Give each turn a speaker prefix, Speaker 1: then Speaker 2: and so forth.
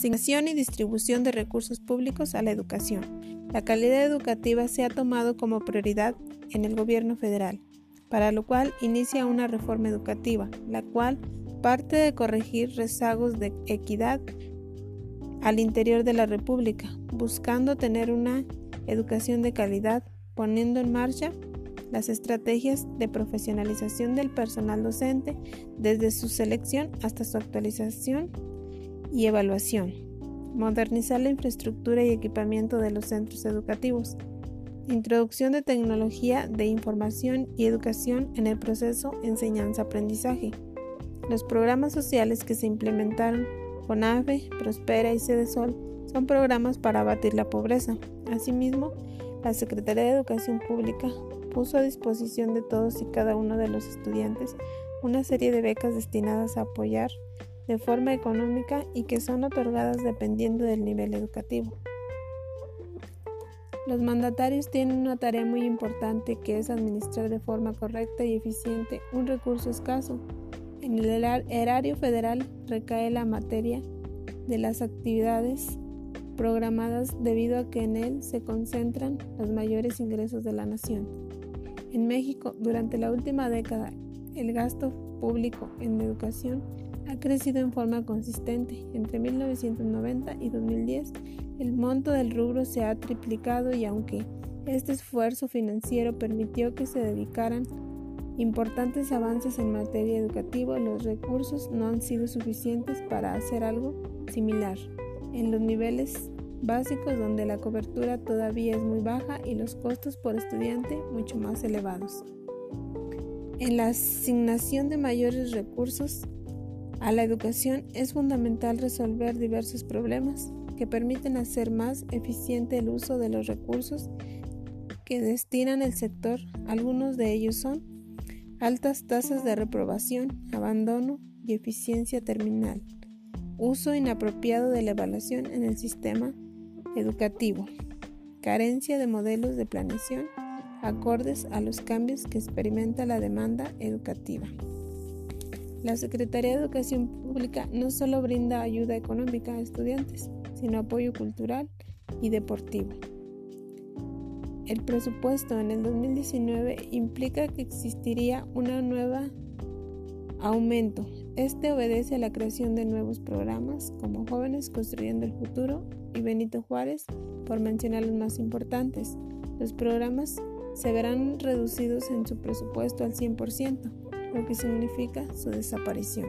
Speaker 1: asignación y distribución de recursos públicos a la educación. La calidad educativa se ha tomado como prioridad en el gobierno federal, para lo cual inicia una reforma educativa, la cual parte de corregir rezagos de equidad al interior de la República, buscando tener una educación de calidad, poniendo en marcha las estrategias de profesionalización del personal docente desde su selección hasta su actualización y evaluación, modernizar la infraestructura y equipamiento de los centros educativos, introducción de tecnología de información y educación en el proceso enseñanza-aprendizaje, los programas sociales que se implementaron con AFE, Prospera y Sol son programas para abatir la pobreza. Asimismo, la Secretaría de Educación Pública puso a disposición de todos y cada uno de los estudiantes una serie de becas destinadas a apoyar de forma económica y que son otorgadas dependiendo del nivel educativo. Los mandatarios tienen una tarea muy importante que es administrar de forma correcta y eficiente un recurso escaso. En el erario federal recae la materia de las actividades programadas debido a que en él se concentran los mayores ingresos de la nación. En México, durante la última década, el gasto público en educación ha crecido en forma consistente. Entre 1990 y 2010, el monto del rubro se ha triplicado y aunque este esfuerzo financiero permitió que se dedicaran importantes avances en materia educativa, los recursos no han sido suficientes para hacer algo similar en los niveles básicos donde la cobertura todavía es muy baja y los costos por estudiante mucho más elevados. En la asignación de mayores recursos a la educación es fundamental resolver diversos problemas que permiten hacer más eficiente el uso de los recursos que destinan el sector. Algunos de ellos son altas tasas de reprobación, abandono y eficiencia terminal, uso inapropiado de la evaluación en el sistema educativo, carencia de modelos de planeación acordes a los cambios que experimenta la demanda educativa. La Secretaría de Educación Pública no solo brinda ayuda económica a estudiantes, sino apoyo cultural y deportivo. El presupuesto en el 2019 implica que existiría una nueva aumento. Este obedece a la creación de nuevos programas como Jóvenes Construyendo el Futuro y Benito Juárez, por mencionar los más importantes. Los programas se verán reducidos en su presupuesto al 100%, lo que significa su desaparición.